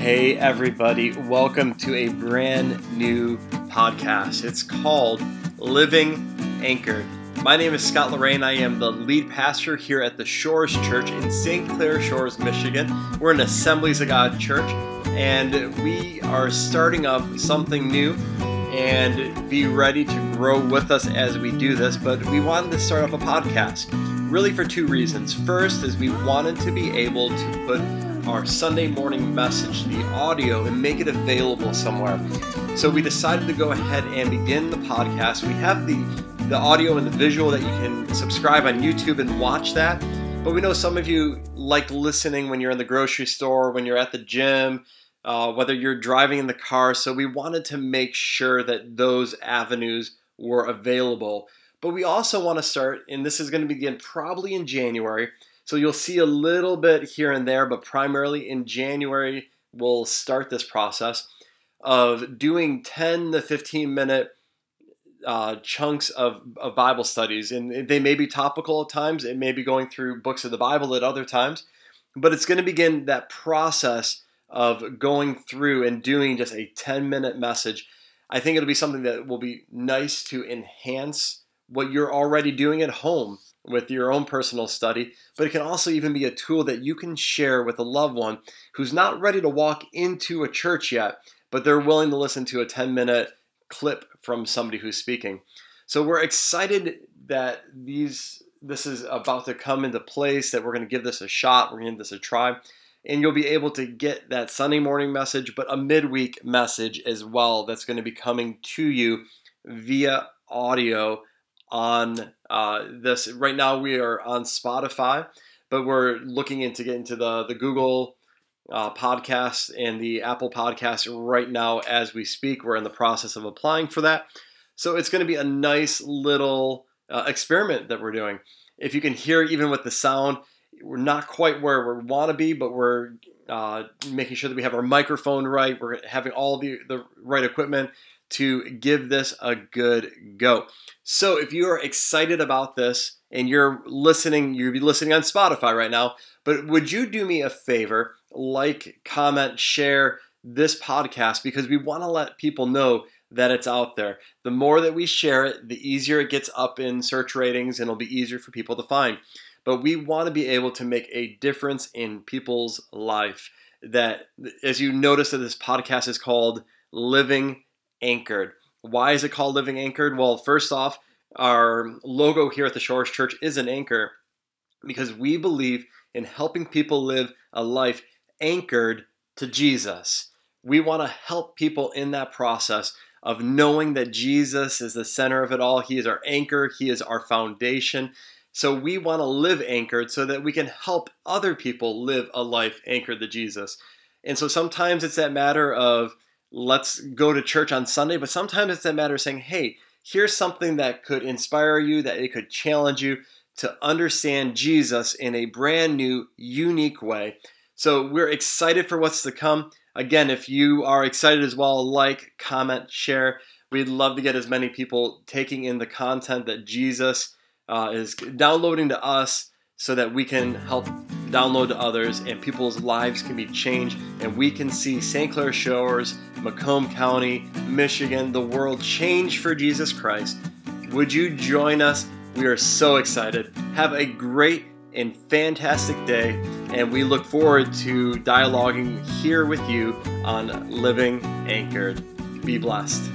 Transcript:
Hey, everybody, welcome to a brand new podcast. It's called Living Anchored. My name is Scott Lorraine. I am the lead pastor here at the Shores Church in St. Clair Shores, Michigan. We're an Assemblies of God church, and we are starting up something new and be ready to grow with us as we do this. But we wanted to start up a podcast really for two reasons. First, is we wanted to be able to put our Sunday morning message, the audio, and make it available somewhere. So we decided to go ahead and begin the podcast. We have the the audio and the visual that you can subscribe on YouTube and watch that. But we know some of you like listening when you're in the grocery store, when you're at the gym, uh, whether you're driving in the car. So we wanted to make sure that those avenues were available. But we also want to start, and this is going to begin probably in January. So you'll see a little bit here and there, but primarily in January, we'll start this process of doing 10 to 15 minute uh, chunks of, of Bible studies. And they may be topical at times, it may be going through books of the Bible at other times, but it's going to begin that process of going through and doing just a 10 minute message. I think it'll be something that will be nice to enhance what you're already doing at home with your own personal study, but it can also even be a tool that you can share with a loved one who's not ready to walk into a church yet, but they're willing to listen to a 10 minute clip from somebody who's speaking. So we're excited that these this is about to come into place, that we're going to give this a shot, we're going to give this a try. And you'll be able to get that Sunday morning message, but a midweek message as well that's going to be coming to you via audio on uh, this. Right now, we are on Spotify, but we're looking into getting to the the Google uh, podcast and the Apple podcast right now as we speak. We're in the process of applying for that, so it's going to be a nice little uh, experiment that we're doing. If you can hear, even with the sound, we're not quite where we want to be, but we're uh, making sure that we have our microphone right. We're having all the, the right equipment to give this a good go. So if you are excited about this and you're listening, you'll be listening on Spotify right now, but would you do me a favor, like, comment, share this podcast because we want to let people know that it's out there. The more that we share it, the easier it gets up in search ratings and it'll be easier for people to find. But we want to be able to make a difference in people's life. That, as you notice, that this podcast is called Living Anchored. Why is it called Living Anchored? Well, first off, our logo here at the Shores Church is an anchor because we believe in helping people live a life anchored to Jesus. We want to help people in that process of knowing that Jesus is the center of it all. He is our anchor, He is our foundation. So we want to live anchored so that we can help other people live a life anchored to Jesus. And so sometimes it's that matter of let's go to church on Sunday, but sometimes it's a matter of saying, hey, here's something that could inspire you, that it could challenge you to understand Jesus in a brand new, unique way. So we're excited for what's to come. Again, if you are excited as well, like, comment, share. We'd love to get as many people taking in the content that Jesus uh, is downloading to us so that we can help download to others and people's lives can be changed and we can see St. Clair Shores, Macomb County, Michigan, the world change for Jesus Christ. Would you join us? We are so excited. Have a great and fantastic day, and we look forward to dialoguing here with you on Living Anchored. Be blessed.